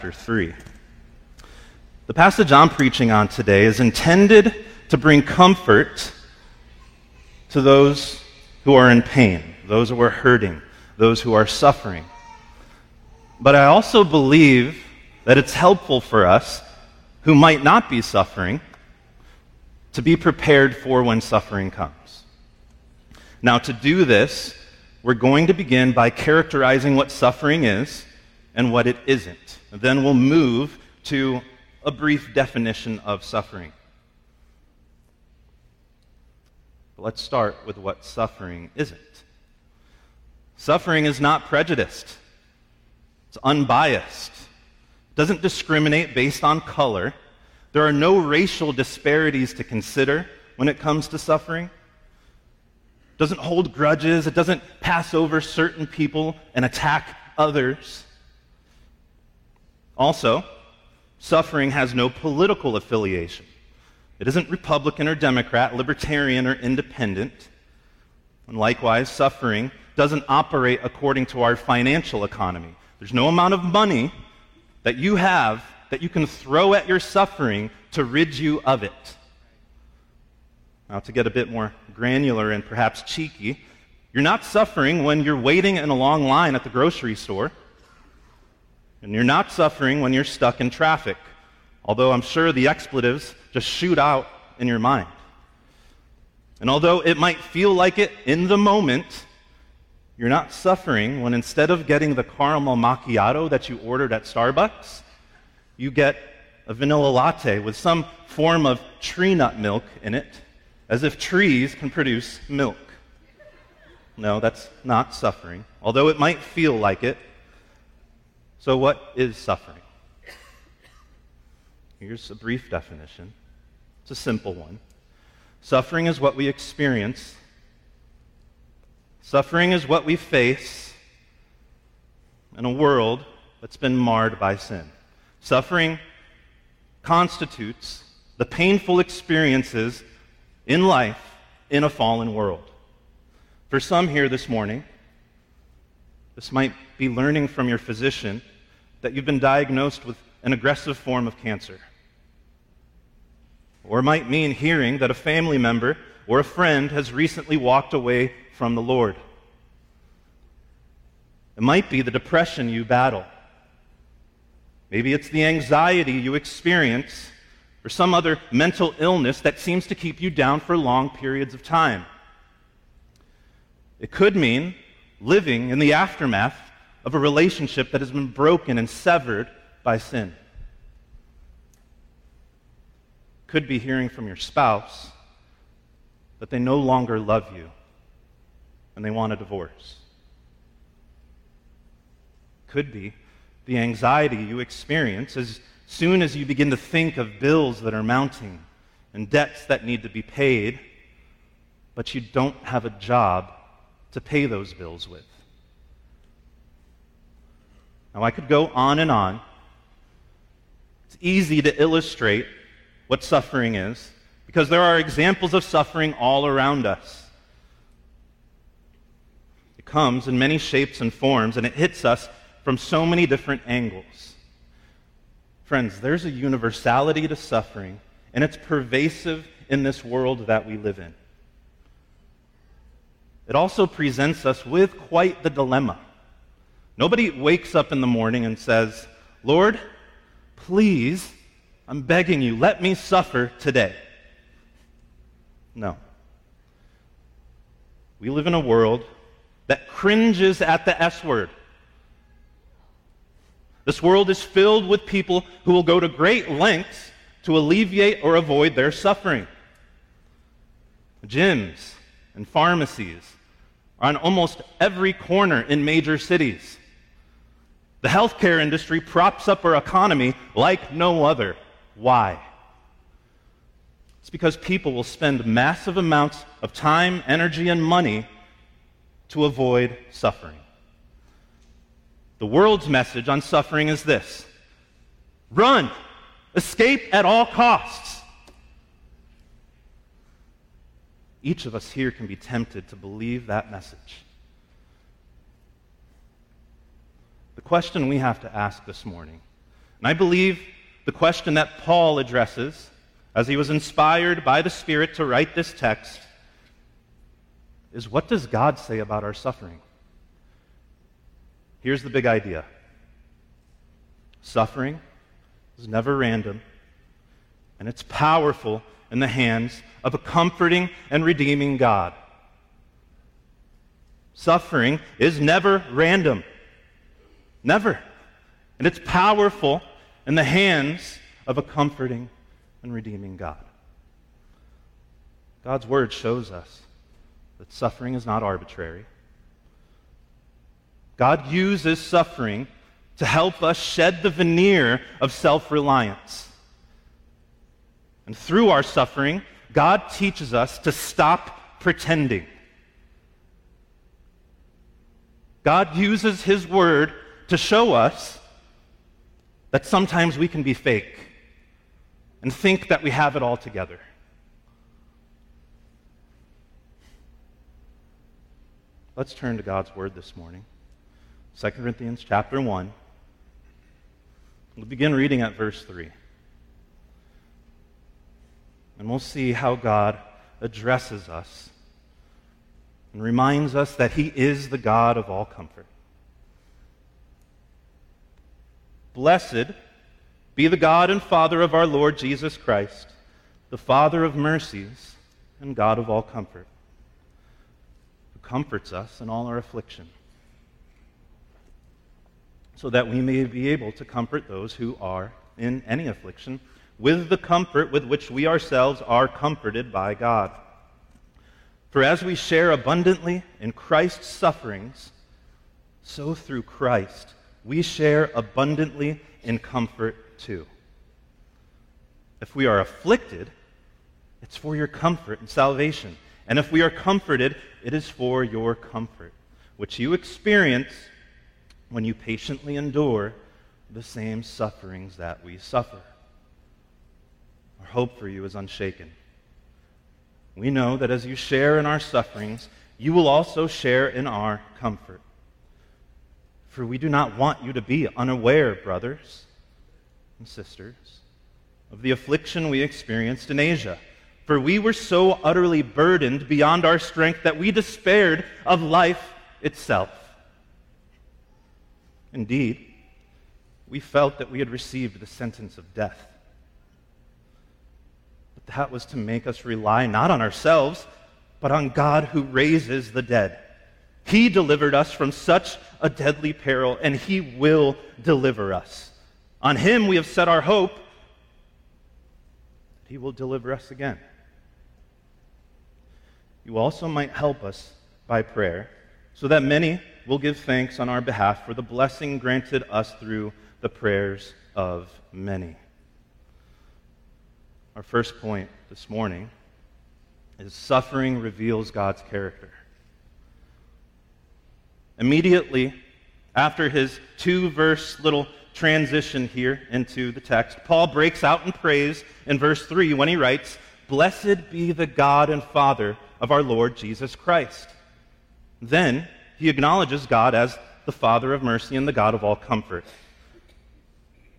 chapter 3. The passage I'm preaching on today is intended to bring comfort to those who are in pain, those who are hurting, those who are suffering. But I also believe that it's helpful for us who might not be suffering to be prepared for when suffering comes. Now, to do this, we're going to begin by characterizing what suffering is and what it isn't. Then we'll move to a brief definition of suffering. But let's start with what suffering isn't. Suffering is not prejudiced. It's unbiased. It doesn't discriminate based on color. There are no racial disparities to consider when it comes to suffering. It doesn't hold grudges. It doesn't pass over certain people and attack others. Also, suffering has no political affiliation. It isn't Republican or Democrat, libertarian or independent. And likewise, suffering doesn't operate according to our financial economy. There's no amount of money that you have that you can throw at your suffering to rid you of it. Now, to get a bit more granular and perhaps cheeky, you're not suffering when you're waiting in a long line at the grocery store. And you're not suffering when you're stuck in traffic, although I'm sure the expletives just shoot out in your mind. And although it might feel like it in the moment, you're not suffering when instead of getting the caramel macchiato that you ordered at Starbucks, you get a vanilla latte with some form of tree nut milk in it, as if trees can produce milk. No, that's not suffering, although it might feel like it. So, what is suffering? Here's a brief definition. It's a simple one. Suffering is what we experience, suffering is what we face in a world that's been marred by sin. Suffering constitutes the painful experiences in life in a fallen world. For some here this morning, this might be learning from your physician that you've been diagnosed with an aggressive form of cancer. Or it might mean hearing that a family member or a friend has recently walked away from the Lord. It might be the depression you battle. Maybe it's the anxiety you experience or some other mental illness that seems to keep you down for long periods of time. It could mean living in the aftermath of a relationship that has been broken and severed by sin. Could be hearing from your spouse that they no longer love you and they want a divorce. Could be the anxiety you experience as soon as you begin to think of bills that are mounting and debts that need to be paid, but you don't have a job to pay those bills with. Now, I could go on and on. It's easy to illustrate what suffering is because there are examples of suffering all around us. It comes in many shapes and forms, and it hits us from so many different angles. Friends, there's a universality to suffering, and it's pervasive in this world that we live in. It also presents us with quite the dilemma. Nobody wakes up in the morning and says, Lord, please, I'm begging you, let me suffer today. No. We live in a world that cringes at the S word. This world is filled with people who will go to great lengths to alleviate or avoid their suffering. Gyms and pharmacies are on almost every corner in major cities. The healthcare industry props up our economy like no other. Why? It's because people will spend massive amounts of time, energy, and money to avoid suffering. The world's message on suffering is this run, escape at all costs. Each of us here can be tempted to believe that message. The question we have to ask this morning And I believe the question that Paul addresses as he was inspired by the Spirit to write this text is what does God say about our suffering? Here's the big idea suffering is never random, and it's powerful in the hands of a comforting and redeeming God. Suffering is never random. Never. And it's powerful in the hands of a comforting and redeeming God. God's word shows us that suffering is not arbitrary. God uses suffering to help us shed the veneer of self reliance. And through our suffering, God teaches us to stop pretending. God uses His Word to show us that sometimes we can be fake and think that we have it all together. Let's turn to God's Word this morning. 2 Corinthians chapter 1. We'll begin reading at verse 3. And we'll see how God addresses us and reminds us that He is the God of all comfort. Blessed be the God and Father of our Lord Jesus Christ, the Father of mercies and God of all comfort, who comforts us in all our affliction, so that we may be able to comfort those who are in any affliction with the comfort with which we ourselves are comforted by God. For as we share abundantly in Christ's sufferings, so through Christ we share abundantly in comfort too. If we are afflicted, it's for your comfort and salvation. And if we are comforted, it is for your comfort, which you experience when you patiently endure the same sufferings that we suffer. Our hope for you is unshaken. We know that as you share in our sufferings, you will also share in our comfort. For we do not want you to be unaware, brothers and sisters, of the affliction we experienced in Asia. For we were so utterly burdened beyond our strength that we despaired of life itself. Indeed, we felt that we had received the sentence of death. But that was to make us rely not on ourselves, but on God who raises the dead. He delivered us from such a deadly peril, and He will deliver us. On Him we have set our hope. That He will deliver us again. You also might help us by prayer, so that many will give thanks on our behalf for the blessing granted us through the prayers of many. Our first point this morning is suffering reveals God's character. Immediately after his two verse little transition here into the text, Paul breaks out in praise in verse 3 when he writes, Blessed be the God and Father of our Lord Jesus Christ. Then he acknowledges God as the Father of mercy and the God of all comfort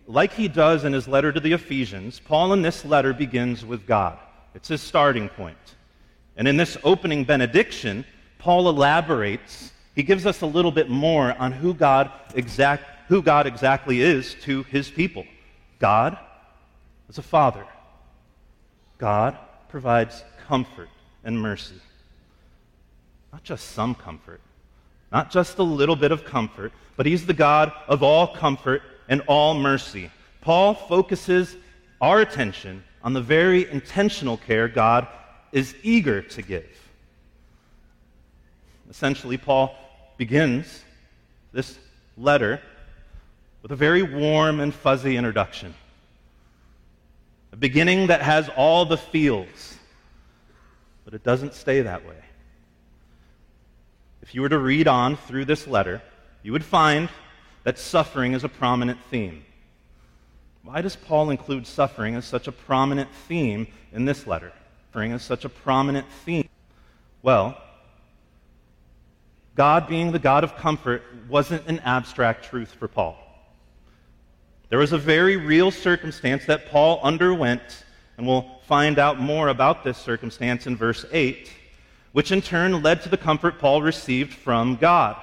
like he does in his letter to the Ephesians, Paul in this letter begins with God. It's his starting point. And in this opening benediction, Paul elaborates, he gives us a little bit more on who God, exact, who God exactly is to his people. God is a father. God provides comfort and mercy. Not just some comfort, not just a little bit of comfort, but he's the God of all comfort and all mercy. Paul focuses our attention on the very intentional care God is eager to give. Essentially, Paul begins this letter with a very warm and fuzzy introduction. A beginning that has all the feels, but it doesn't stay that way. If you were to read on through this letter, you would find that suffering is a prominent theme. Why does Paul include suffering as such a prominent theme in this letter? Suffering as such a prominent theme? Well, God being the God of comfort wasn't an abstract truth for Paul. There was a very real circumstance that Paul underwent, and we'll find out more about this circumstance in verse 8, which in turn led to the comfort Paul received from God.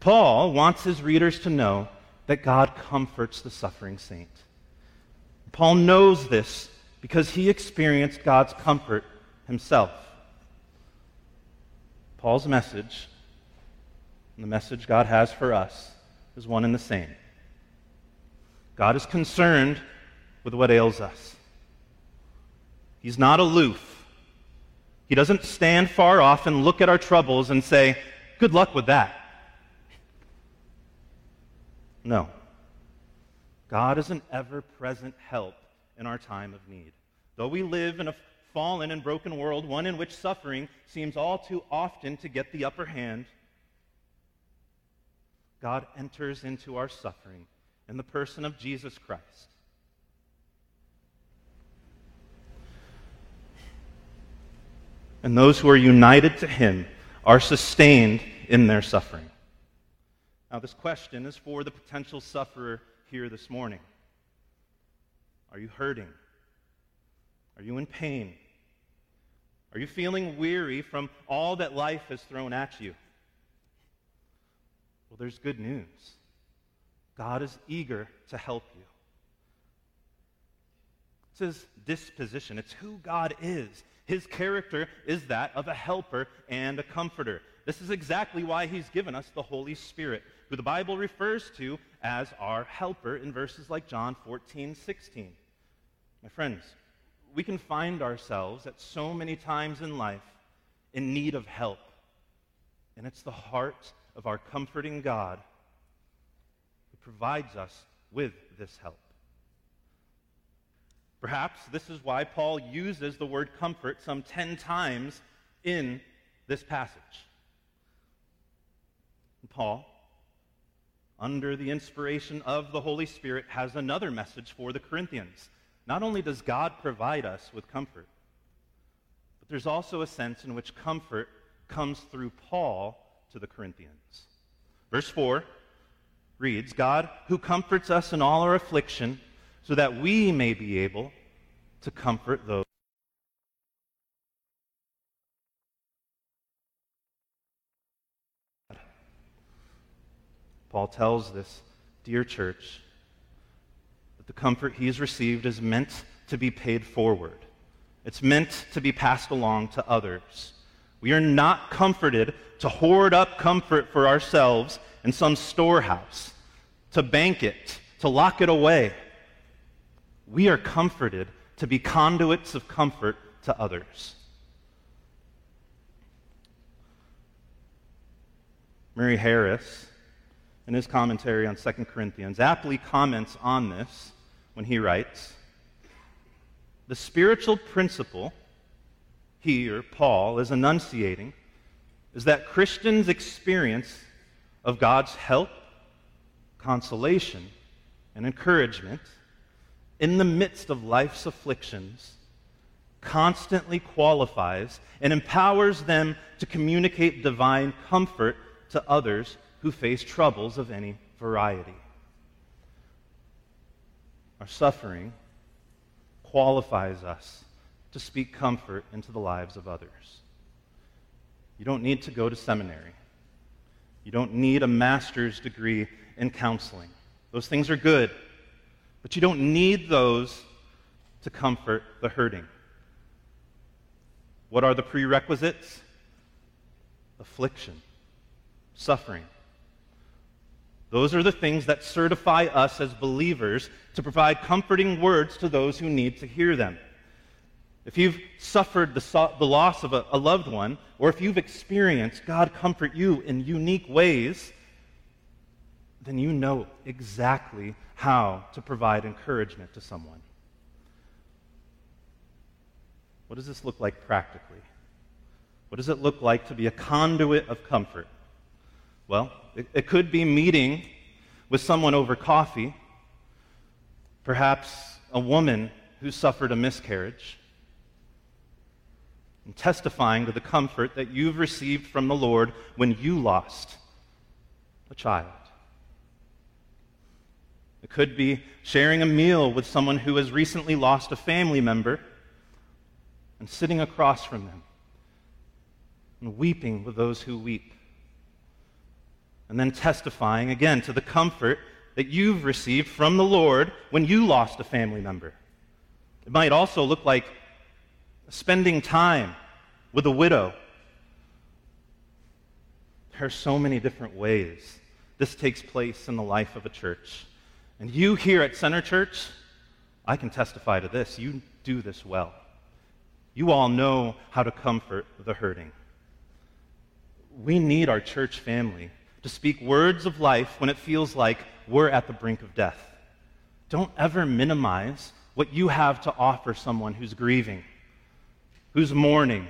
Paul wants his readers to know that God comforts the suffering saint. Paul knows this because he experienced God's comfort himself. Paul's message, and the message God has for us, is one and the same. God is concerned with what ails us. He's not aloof. He doesn't stand far off and look at our troubles and say, Good luck with that. No. God is an ever present help in our time of need. Though we live in a fallen and broken world, one in which suffering seems all too often to get the upper hand, God enters into our suffering in the person of Jesus Christ. And those who are united to him are sustained in their suffering. Now, this question is for the potential sufferer here this morning. Are you hurting? Are you in pain? Are you feeling weary from all that life has thrown at you? Well, there's good news. God is eager to help you. It's his disposition, it's who God is. His character is that of a helper and a comforter. This is exactly why he's given us the Holy Spirit, who the Bible refers to as our helper in verses like John 14, 16. My friends, we can find ourselves at so many times in life in need of help. And it's the heart of our comforting God who provides us with this help. Perhaps this is why Paul uses the word comfort some 10 times in this passage. Paul, under the inspiration of the Holy Spirit, has another message for the Corinthians. Not only does God provide us with comfort, but there's also a sense in which comfort comes through Paul to the Corinthians. Verse 4 reads God who comforts us in all our affliction, so that we may be able to comfort those. Paul tells this dear church that the comfort he has received is meant to be paid forward. It's meant to be passed along to others. We are not comforted to hoard up comfort for ourselves in some storehouse, to bank it, to lock it away. We are comforted to be conduits of comfort to others. Murray Harris, in his commentary on 2 Corinthians, aptly comments on this when he writes The spiritual principle he or Paul is enunciating is that Christians' experience of God's help, consolation, and encouragement in the midst of life's afflictions constantly qualifies and empowers them to communicate divine comfort to others who face troubles of any variety. Our suffering qualifies us to speak comfort into the lives of others. You don't need to go to seminary. You don't need a master's degree in counseling. Those things are good, but you don't need those to comfort the hurting. What are the prerequisites? Affliction, suffering. Those are the things that certify us as believers to provide comforting words to those who need to hear them. If you've suffered the, the loss of a, a loved one, or if you've experienced God comfort you in unique ways, then you know exactly how to provide encouragement to someone. What does this look like practically? What does it look like to be a conduit of comfort? Well, it, it could be meeting with someone over coffee, perhaps a woman who suffered a miscarriage and testifying to the comfort that you've received from the Lord when you lost a child. It could be sharing a meal with someone who has recently lost a family member and sitting across from them and weeping with those who weep. And then testifying again to the comfort that you've received from the Lord when you lost a family member. It might also look like spending time with a widow. There are so many different ways this takes place in the life of a church. And you here at Center Church, I can testify to this. You do this well. You all know how to comfort the hurting. We need our church family to speak words of life when it feels like we're at the brink of death. Don't ever minimize what you have to offer someone who's grieving, who's mourning,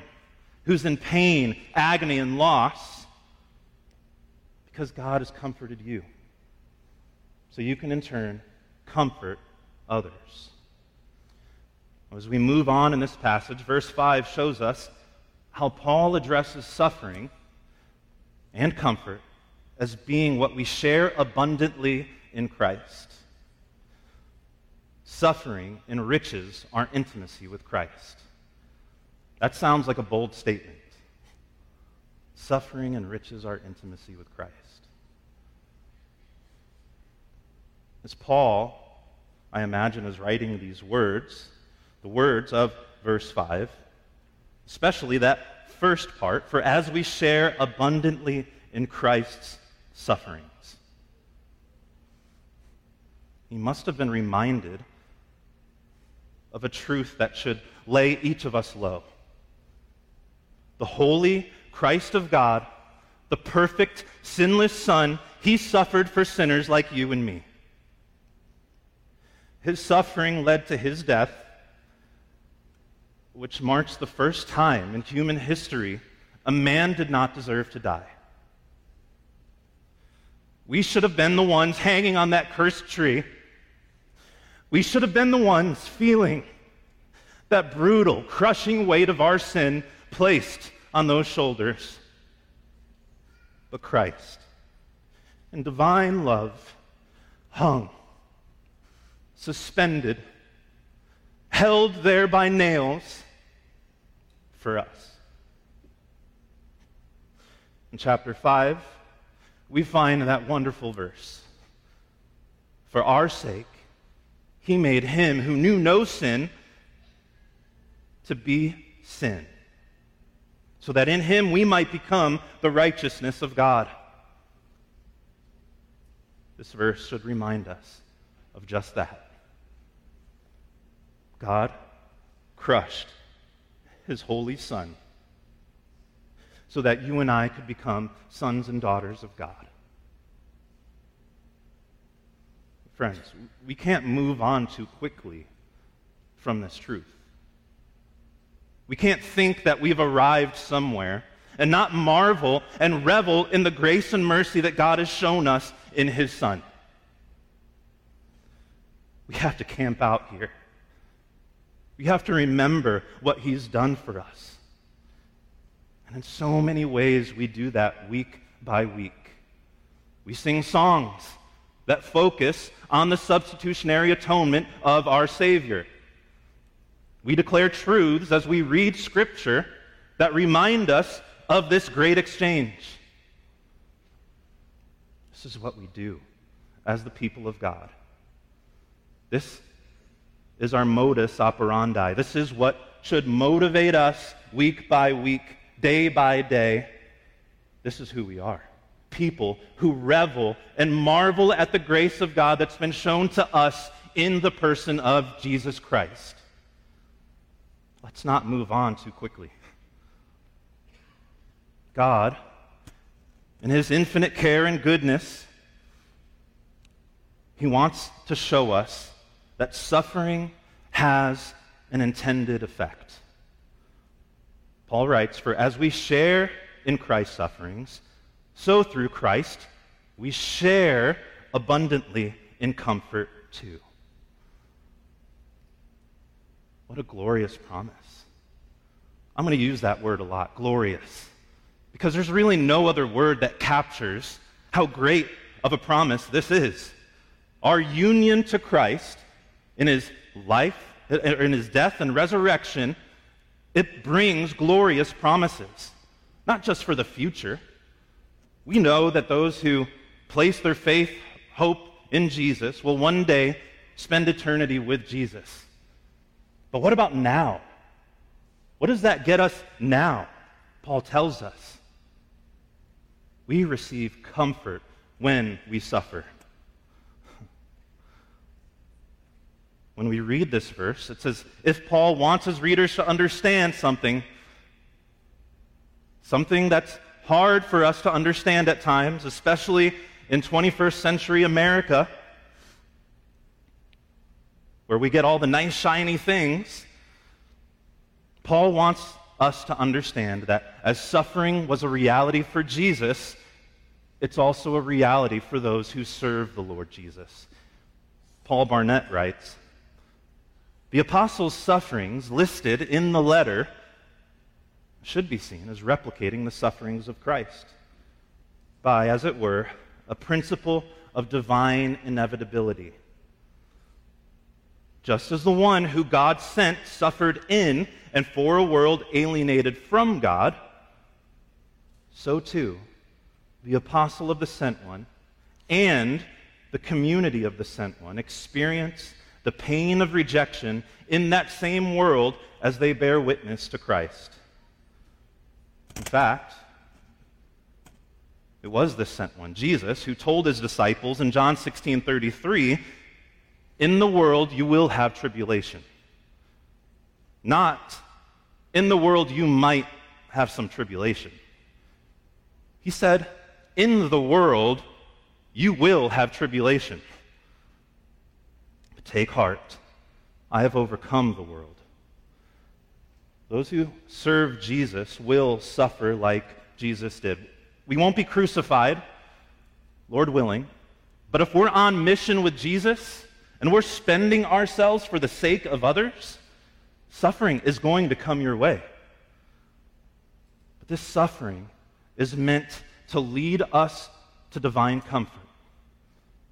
who's in pain, agony, and loss, because God has comforted you. So you can, in turn, comfort others. As we move on in this passage, verse 5 shows us how Paul addresses suffering and comfort as being what we share abundantly in Christ. Suffering enriches our intimacy with Christ. That sounds like a bold statement. Suffering enriches our intimacy with Christ. As Paul, I imagine, is writing these words, the words of verse 5, especially that first part, for as we share abundantly in Christ's sufferings. He must have been reminded of a truth that should lay each of us low. The holy Christ of God, the perfect, sinless Son, he suffered for sinners like you and me. His suffering led to his death, which marks the first time in human history a man did not deserve to die. We should have been the ones hanging on that cursed tree. We should have been the ones feeling that brutal, crushing weight of our sin placed on those shoulders. But Christ, in divine love, hung, suspended, held there by nails for us. In chapter 5, we find that wonderful verse. For our sake, he made him who knew no sin to be sin, so that in him we might become the righteousness of God. This verse should remind us of just that. God crushed his holy Son so that you and I could become sons and daughters of God. Friends, we can't move on too quickly from this truth. We can't think that we've arrived somewhere and not marvel and revel in the grace and mercy that God has shown us in His Son. We have to camp out here. We have to remember what He's done for us. And in so many ways, we do that week by week. We sing songs that focus on the substitutionary atonement of our Savior. We declare truths as we read Scripture that remind us of this great exchange. This is what we do as the people of God. This is our modus operandi. This is what should motivate us week by week day by day, this is who we are. People who revel and marvel at the grace of God that's been shown to us in the person of Jesus Christ. Let's not move on too quickly. God, in His infinite care and goodness, He wants to show us that suffering has an intended effect. Paul writes, For as we share in Christ's sufferings, so through Christ we share abundantly in comfort too. What a glorious promise. I'm going to use that word a lot glorious. Because there's really no other word that captures how great of a promise this is. our union to Christ in his life, in his death and resurrection, it brings glorious promises, not just for the future. We know that those who place their faith, hope in Jesus will one day spend eternity with Jesus. But what about now? What does that get us now? Paul tells us we receive comfort when we suffer. When we read this verse, it says if Paul wants his readers to understand something, something that's hard for us to understand at times, especially in 21st century America, where we get all the nice, shiny things, Paul wants us to understand that as suffering was a reality for Jesus, it's also a reality for those who serve the Lord Jesus. Paul Barnett writes The apostles' sufferings listed in the letter should be seen as replicating the sufferings of Christ by, as it were, a principle of divine inevitability. Just as the one who God sent suffered in and for a world alienated from God, so too the apostle of the sent one and the community of the sent one experience the pain of rejection in that same world as they bear witness to Christ. In fact, it was the sent one, Jesus, who told his disciples in John 16 33, In the world you will have tribulation. Not in the world you might have some tribulation. He said, in the world you will have tribulation. Take heart, I have overcome the world. Those who serve Jesus will suffer like Jesus did. We won't be crucified, Lord willing, but if we're on mission with Jesus and we're spending ourselves for the sake of others, suffering is going to come your way. But this suffering is meant to lead us to divine comfort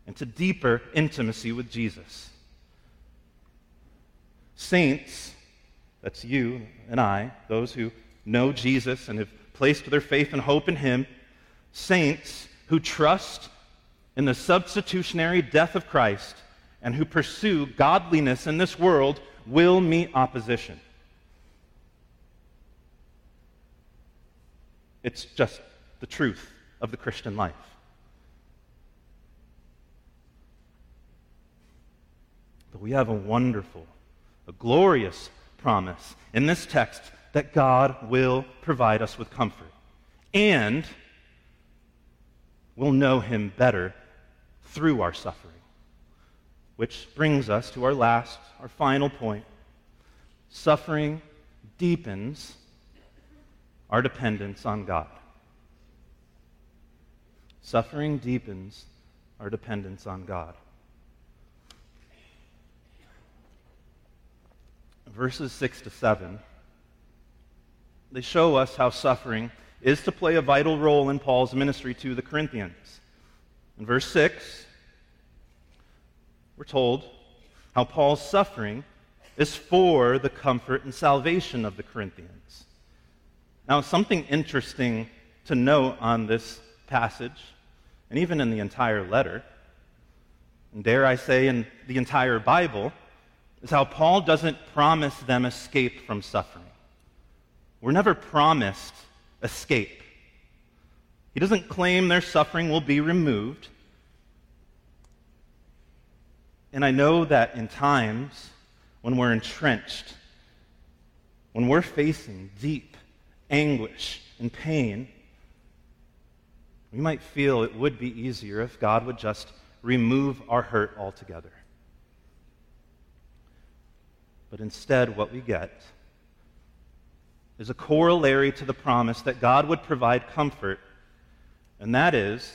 and to deeper intimacy with Jesus. Saints, that's you and I, those who know Jesus and have placed their faith and hope in Him, saints who trust in the substitutionary death of Christ and who pursue godliness in this world will meet opposition. It's just the truth of the Christian life. But we have a wonderful, a glorious promise in this text that God will provide us with comfort and we'll know Him better through our suffering. Which brings us to our last, our final point. Suffering deepens our dependence on God. Suffering deepens our dependence on God. Verses 6 to 7, they show us how suffering is to play a vital role in Paul's ministry to the Corinthians. In verse 6, we're told how Paul's suffering is for the comfort and salvation of the Corinthians. Now, something interesting to note on this passage, and even in the entire letter, and dare I say in the entire Bible, is how Paul doesn't promise them escape from suffering. We're never promised escape. He doesn't claim their suffering will be removed. And I know that in times when we're entrenched, when we're facing deep anguish and pain, we might feel it would be easier if God would just remove our hurt altogether. But instead, what we get is a corollary to the promise that God would provide comfort, and that is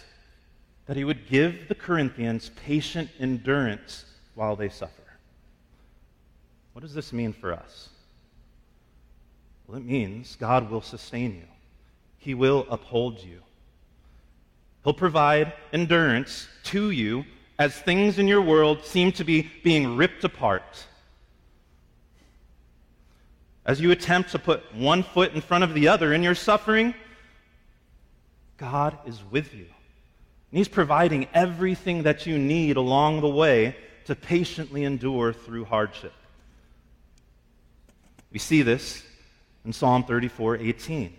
that He would give the Corinthians patient endurance while they suffer. What does this mean for us? Well, it means God will sustain you, He will uphold you. He'll provide endurance to you as things in your world seem to be being ripped apart, as you attempt to put one foot in front of the other in your suffering, God is with you. And He's providing everything that you need along the way to patiently endure through hardship. We see this in Psalm 34 18.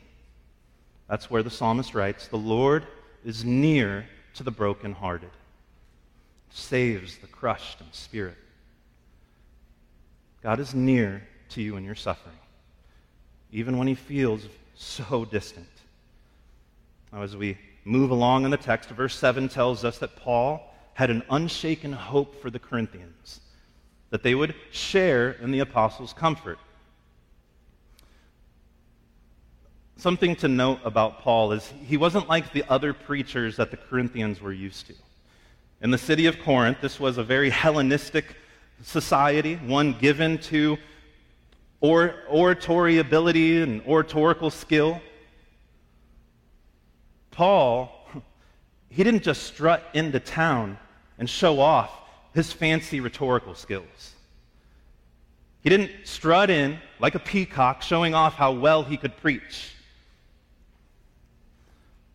That's where the psalmist writes, The Lord is near to the brokenhearted, saves the crushed in spirit. God is near to you in your suffering, even when he feels so distant. Now, as we move along in the text, verse 7 tells us that Paul had an unshaken hope for the Corinthians, that they would share in the apostles' comfort. Something to note about Paul is he wasn't like the other preachers that the Corinthians were used to. In the city of Corinth, this was a very Hellenistic society, one given to or, oratory ability and oratorical skill. Paul, he didn't just strut into town and show off his fancy rhetorical skills. He didn't strut in like a peacock, showing off how well he could preach.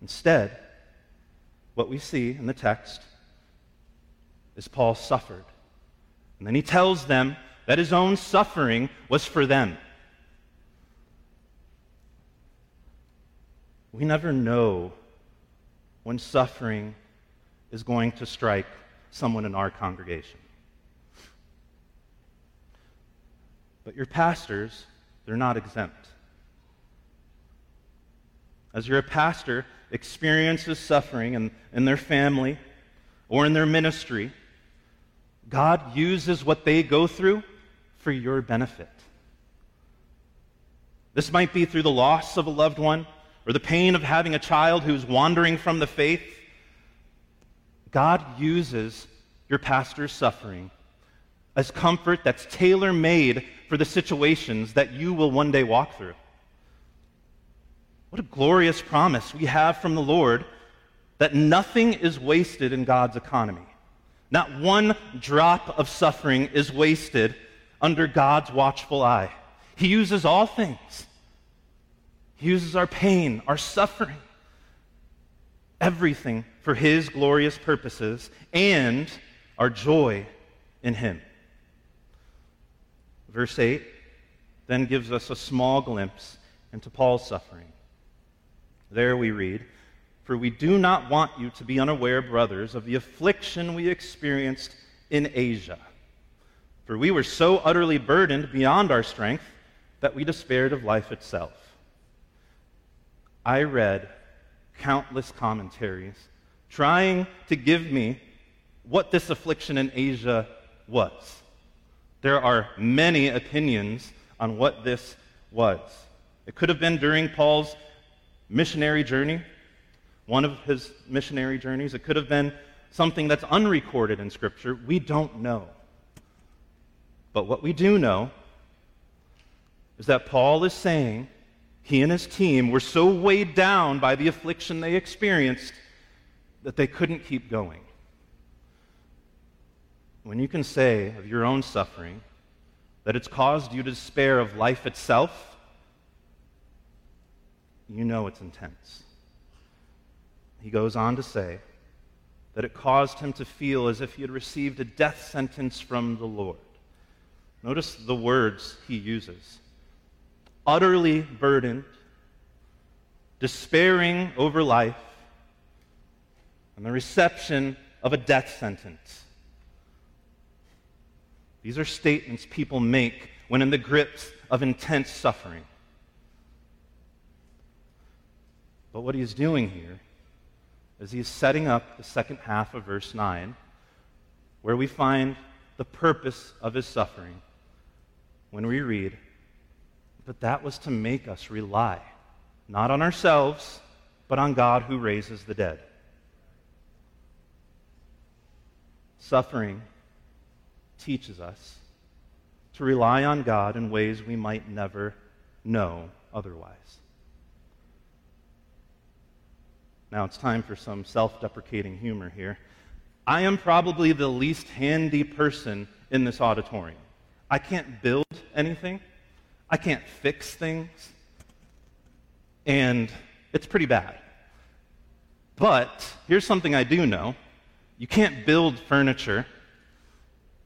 Instead, what we see in the text is Paul suffered. And then he tells them that his own suffering was for them. We never know when suffering is going to strike someone in our congregation. But your pastors, they're not exempt. As your pastor experiences suffering in, in their family or in their ministry, God uses what they go through for your benefit. This might be through the loss of a loved one or the pain of having a child who's wandering from the faith. God uses your pastor's suffering as comfort that's tailor made for the situations that you will one day walk through. What a glorious promise we have from the Lord that nothing is wasted in God's economy. Not one drop of suffering is wasted under God's watchful eye. He uses all things. He uses our pain, our suffering, everything for His glorious purposes and our joy in Him. Verse 8 then gives us a small glimpse into Paul's suffering. There we read, For we do not want you to be unaware, brothers, of the affliction we experienced in Asia. For we were so utterly burdened beyond our strength that we despaired of life itself. I read countless commentaries trying to give me what this affliction in Asia was. There are many opinions on what this was. It could have been during Paul's missionary journey, one of his missionary journeys. It could have been something that's unrecorded in Scripture. We don't know. But what we do know is that Paul is saying he and his team were so weighed down by the affliction they experienced that they couldn't keep going. When you can say of your own suffering that it's caused you to despair of life itself, you know it's intense. He goes on to say that it caused him to feel as if he had received a death sentence from the Lord. Notice the words he uses utterly burdened, despairing over life, and the reception of a death sentence. These are statements people make when in the grips of intense suffering. But what he's doing here is he's setting up the second half of verse 9, where we find the purpose of his suffering when we read, But that was to make us rely, not on ourselves, but on God who raises the dead. Suffering teaches us to rely on God in ways we might never know otherwise. Now it's time for some self deprecating humor here. I am probably the least handy person in this auditorium. I can't build anything, I can't fix things, and it's pretty bad. But here's something I do know you can't build furniture.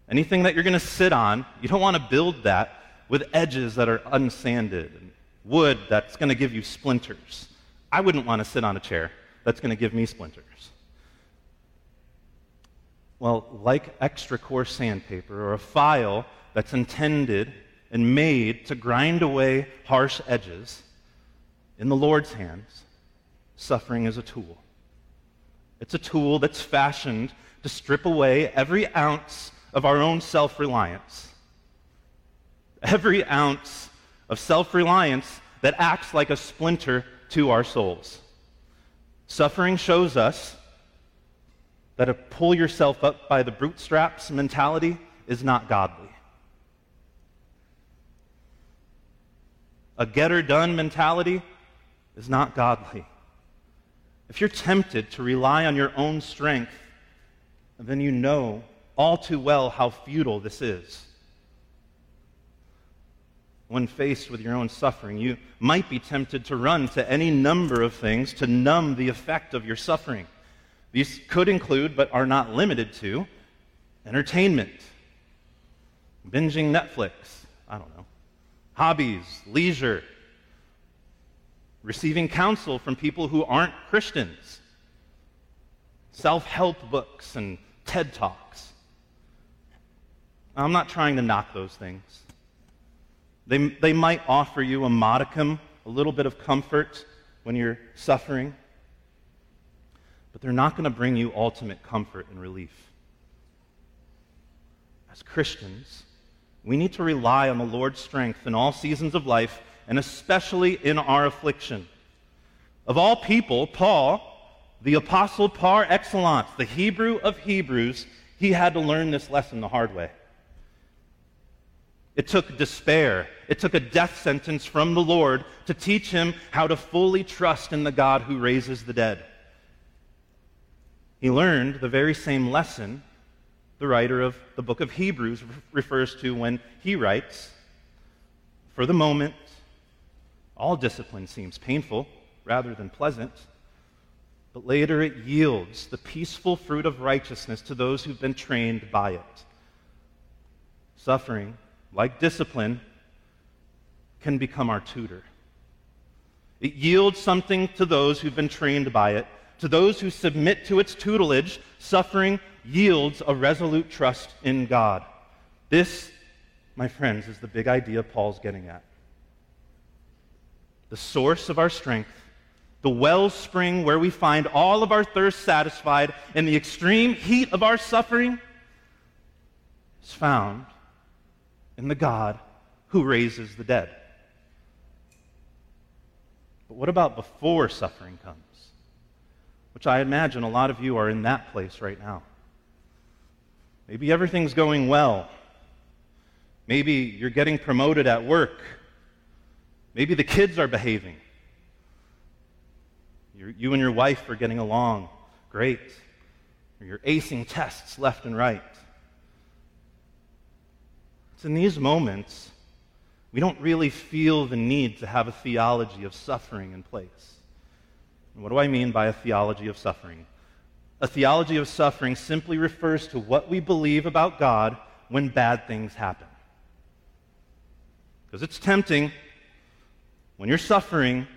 Anything that you're going to sit on, you don't want to build that with edges that are unsanded and wood that's going to give you splinters. I wouldn't want to sit on a chair that's going to give me splinters. Well, like extra coarse sandpaper or a file that's intended and made to grind away harsh edges, in the Lord's hands, suffering is a tool. It's a tool that's fashioned to strip away every ounce of our own self reliance, every ounce of self reliance that acts like a splinter to our souls. Suffering shows us that a pull yourself up by the bootstraps mentality is not godly. A get her done mentality is not godly. If you're tempted to rely on your own strength, then you know all too well how futile this is. When faced with your own suffering, you might be tempted to run to any number of things to numb the effect of your suffering. These could include, but are not limited to, entertainment, binging Netflix, I don't know, hobbies, leisure, receiving counsel from people who aren't Christians, self help books, and TED Talks. I'm not trying to knock those things. They, they might offer you a modicum, a little bit of comfort when you're suffering, but they're not going to bring you ultimate comfort and relief. As Christians, we need to rely on the Lord's strength in all seasons of life and especially in our affliction. Of all people, Paul, the apostle par excellence, the Hebrew of Hebrews, he had to learn this lesson the hard way. It took despair. It took a death sentence from the Lord to teach him how to fully trust in the God who raises the dead. He learned the very same lesson the writer of the book of Hebrews refers to when he writes, For the moment, all discipline seems painful rather than pleasant, but later it yields the peaceful fruit of righteousness to those who've been trained by it. Suffering, like discipline, can become our tutor. It yields something to those who've been trained by it. To those who submit to its tutelage, suffering yields a resolute trust in God. This, my friends, is the big idea Paul's getting at the source of our strength, the wellspring where we find all of our thirst satisfied in the extreme heat of our suffering, is found in the God who raises the dead. But what about before suffering comes? Which I imagine a lot of you are in that place right now. Maybe everything's going well. Maybe you're getting promoted at work Maybe the kids are behaving. You're, you and your wife are getting along great. You're acing tests left and right. It's in these moments we don't really feel the need to have a theology of suffering in place. And what do I mean by a theology of suffering? A theology of suffering simply refers to what we believe about God when bad things happen. Because it's tempting when you're suffering,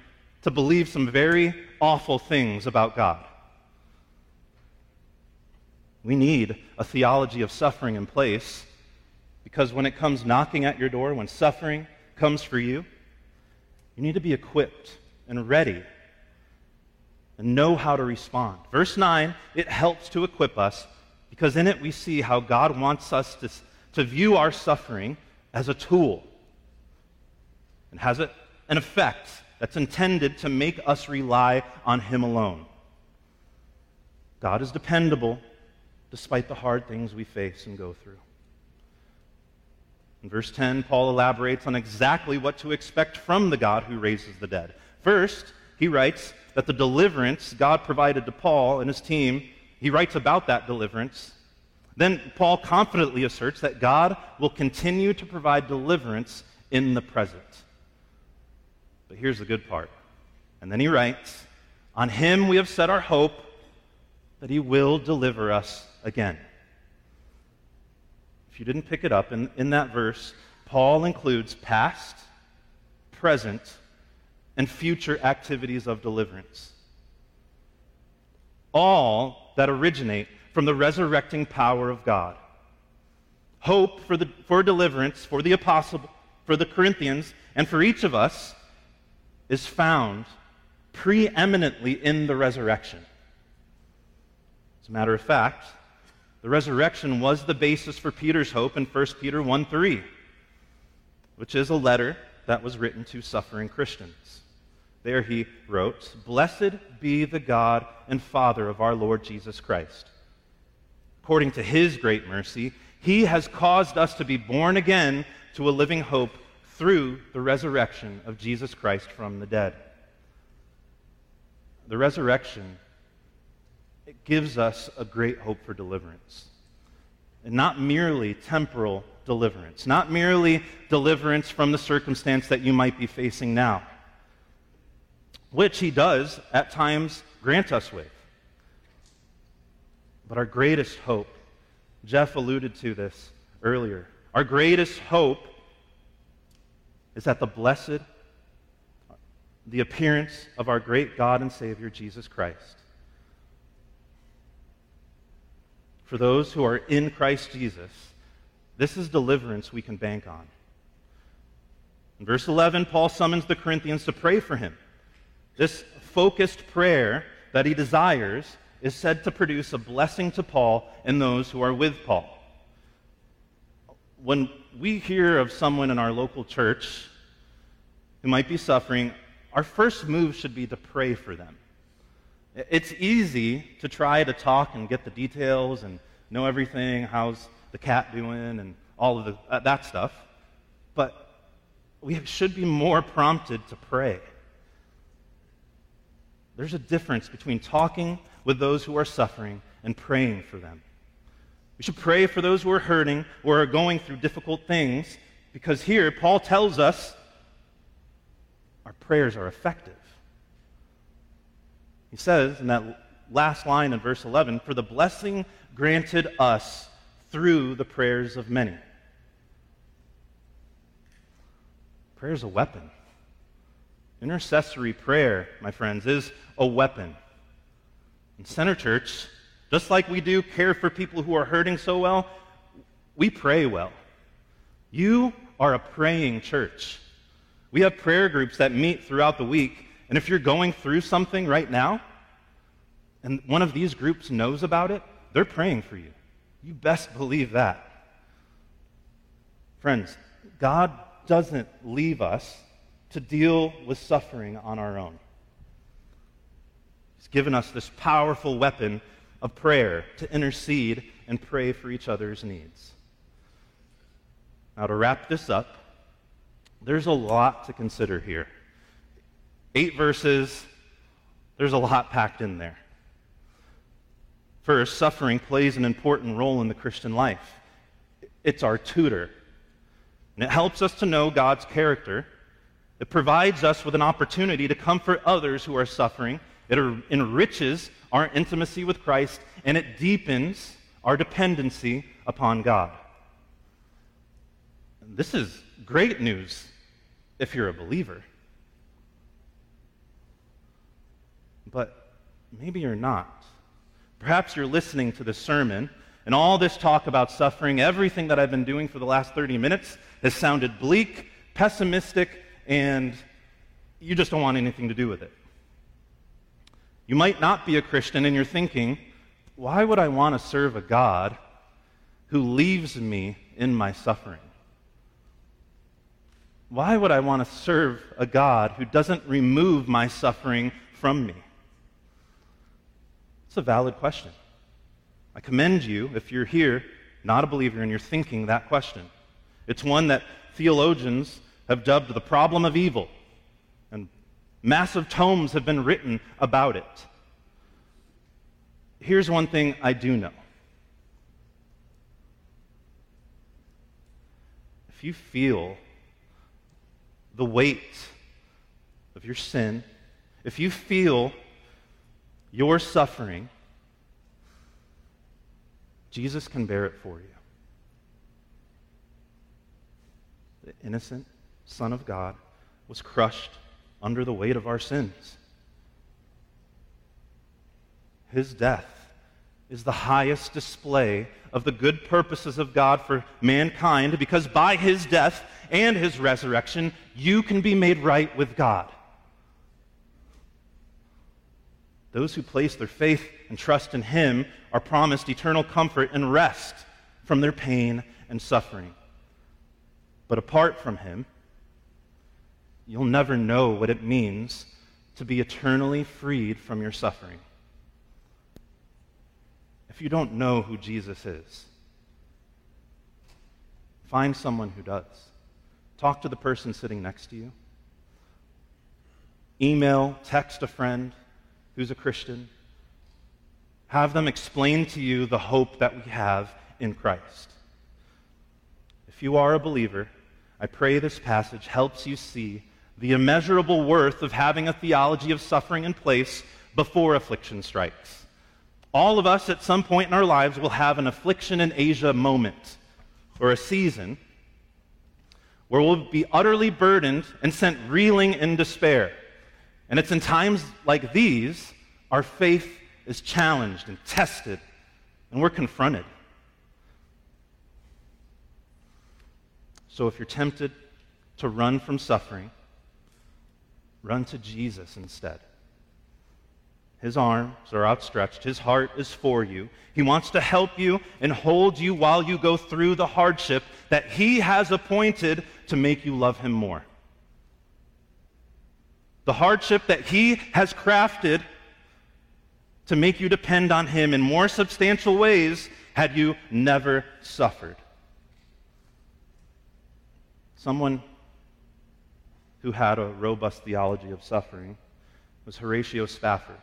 to believe some very awful things about God. We need a theology of suffering in place because when it comes knocking at your door, when suffering comes for you, you need to be equipped and ready and know how to respond. Verse 9, it helps to equip us because in it we see how God wants us to, to view our suffering as a tool. And has it an effect that's intended to make us rely on Him alone. God is dependable despite the hard things we face and go through. In verse 10, Paul elaborates on exactly what to expect from the God who raises the dead. First, he writes that the deliverance God provided to Paul and his team he writes about that deliverance. Then Paul confidently asserts that God will continue to provide deliverance in the present. But here's the good part. And then he writes, On him we have set our hope that he will deliver us again. If you didn't pick it up, in, in that verse, Paul includes past, present, and future activities of deliverance. All that originate from the resurrecting power of God. Hope for, the, for deliverance for the apostle, for the Corinthians, and for each of us is found preeminently in the resurrection. As a matter of fact, the resurrection was the basis for Peter's hope in 1 Peter 1 3, which is a letter that was written to suffering Christians. There he wrote, Blessed be the God and Father of our Lord Jesus Christ according to his great mercy, he has caused us to be born again to a living hope through the resurrection of Jesus Christ from the dead. The resurrection it gives us a great hope for deliverance. And not merely temporal deliverance, not merely deliverance from the circumstance that you might be facing now, which he does at times grant us with. But our greatest hope, Jeff alluded to this earlier, our greatest hope is that the blessed, the appearance of our great God and Savior, Jesus Christ. For those who are in Christ Jesus, this is deliverance we can bank on. In verse 11, Paul summons the Corinthians to pray for him. This focused prayer that he desires is said to produce a blessing to Paul and those who are with Paul. When we hear of someone in our local church who might be suffering, our first move should be to pray for them. It's easy to try to talk and get the details and know everything, how's the cat doing, and all of the, uh, that stuff. But we should be more prompted to pray. There's a difference between talking with those who are suffering and praying for them. We should pray for those who are hurting or are going through difficult things because here Paul tells us our prayers are effective. He says in that last line in verse 11, For the blessing granted us through the prayers of many. Prayer is a weapon. Intercessory prayer, my friends, is a weapon. In Center Church, just like we do care for people who are hurting so well, we pray well. You are a praying church. We have prayer groups that meet throughout the week, and if you're going through something right now, and one of these groups knows about it, they're praying for you. You best believe that. Friends, God doesn't leave us to deal with suffering on our own. He's given us this powerful weapon of prayer to intercede and pray for each other's needs. Now, to wrap this up, there's a lot to consider here. Eight verses, there's a lot packed in there. First, suffering plays an important role in the Christian life. It's our tutor, and it helps us to know God's character. It provides us with an opportunity to comfort others who are suffering it enriches our intimacy with Christ, and it deepens our dependency upon God. This is great news if you're a believer. But maybe you're not. Perhaps you're listening to this sermon, and all this talk about suffering, everything that I've been doing for the last 30 minutes, has sounded bleak, pessimistic, and you just don't want anything to do with it. You might not be a Christian and you're thinking, why would I want to serve a God who leaves me in my suffering? Why would I want to serve a God who doesn't remove my suffering from me? It's a valid question. I commend you if you're here, not a believer, and you're thinking that question. It's one that theologians have dubbed the problem of evil. And massive tomes have been written about it. here's one thing I do know. If you feel the weight of your sin, if you feel your suffering, Jesus can bear it for you. The innocent Son of God was crushed under the weight of our sins. His death is the highest display of the good purposes of God for mankind because by his death and his resurrection, you can be made right with God. Those who place their faith and trust in him are promised eternal comfort and rest from their pain and suffering. But apart from him, you'll never know what it means to be eternally freed from your suffering. If you don't know who Jesus is, find someone who does. Talk to the person sitting next to you. Email, text a friend who's a Christian. Have them explain to you the hope that we have in Christ. If you are a believer, I pray this passage helps you see the immeasurable worth of having a theology of suffering in place before affliction strikes. All of us at some point in our lives will have an affliction in Asia moment or a season where we'll be utterly burdened and sent reeling in despair. And it's in times like these our faith is challenged and tested, and we're confronted. So if you're tempted to run from suffering, run to Jesus instead. His arms are outstretched. His heart is for you. He wants to help you and hold you while you go through the hardship that He has appointed to make you love Him more. The hardship that He has crafted to make you depend on Him in more substantial ways had you never suffered. Someone who had a robust theology of suffering was Horatio Spafford,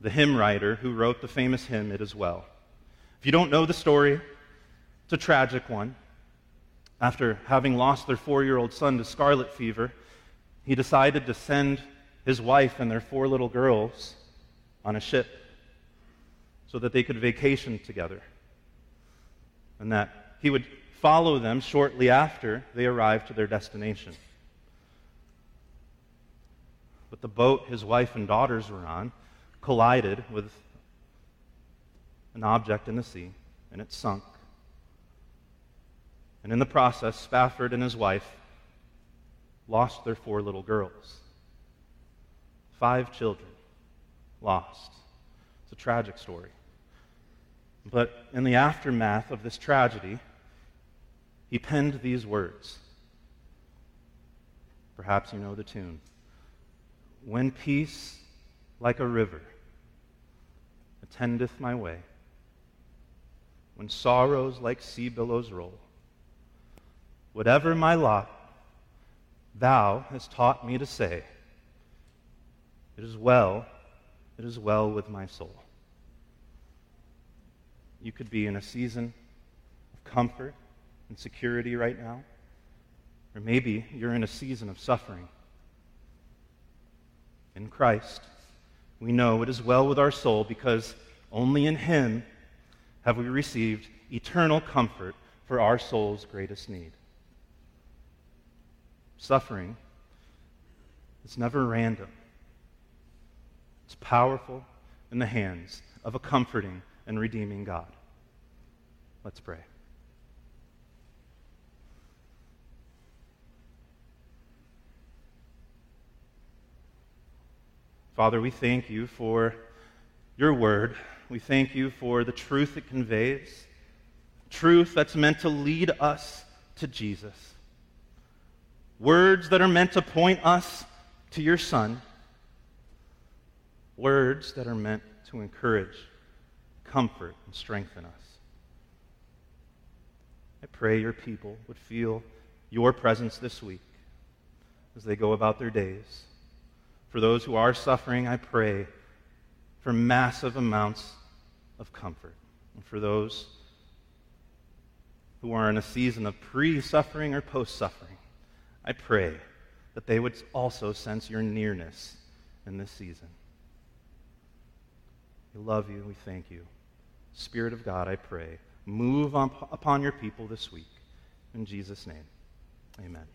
the hymn writer who wrote the famous hymn, It Is Well. If you don't know the story, it's a tragic one. After having lost their four year old son to scarlet fever, he decided to send his wife and their four little girls on a ship so that they could vacation together. And that he would follow them shortly after they arrived to their destination. But the boat his wife and daughters were on collided with an object in the sea, and it sunk. And in the process, Spafford and his wife lost their four little girls. Five children lost. It's a tragic story. But in the aftermath of this tragedy, he penned these words. Perhaps you know the tune. When peace like a river attendeth my way, when sorrows like sea billows roll, whatever my lot, thou hast taught me to say, It is well, it is well with my soul. You could be in a season of comfort and security right now. Or maybe you're in a season of suffering. In Christ, we know it is well with our soul because only in Him have we received eternal comfort for our soul's greatest need. Suffering is never random, it's powerful in the hands of a comforting and redeeming God. Let's pray. Father, we thank you for your word. We thank you for the truth it conveys, truth that's meant to lead us to Jesus. Words that are meant to point us to your Son. Words that are meant to encourage, comfort, and strengthen us. I pray your people would feel your presence this week as they go about their days. For those who are suffering, I pray for massive amounts of comfort. And for those who are in a season of pre suffering or post suffering, I pray that they would also sense your nearness in this season. We love you. We thank you. Spirit of God, I pray, move on, upon your people this week. In Jesus' name, amen.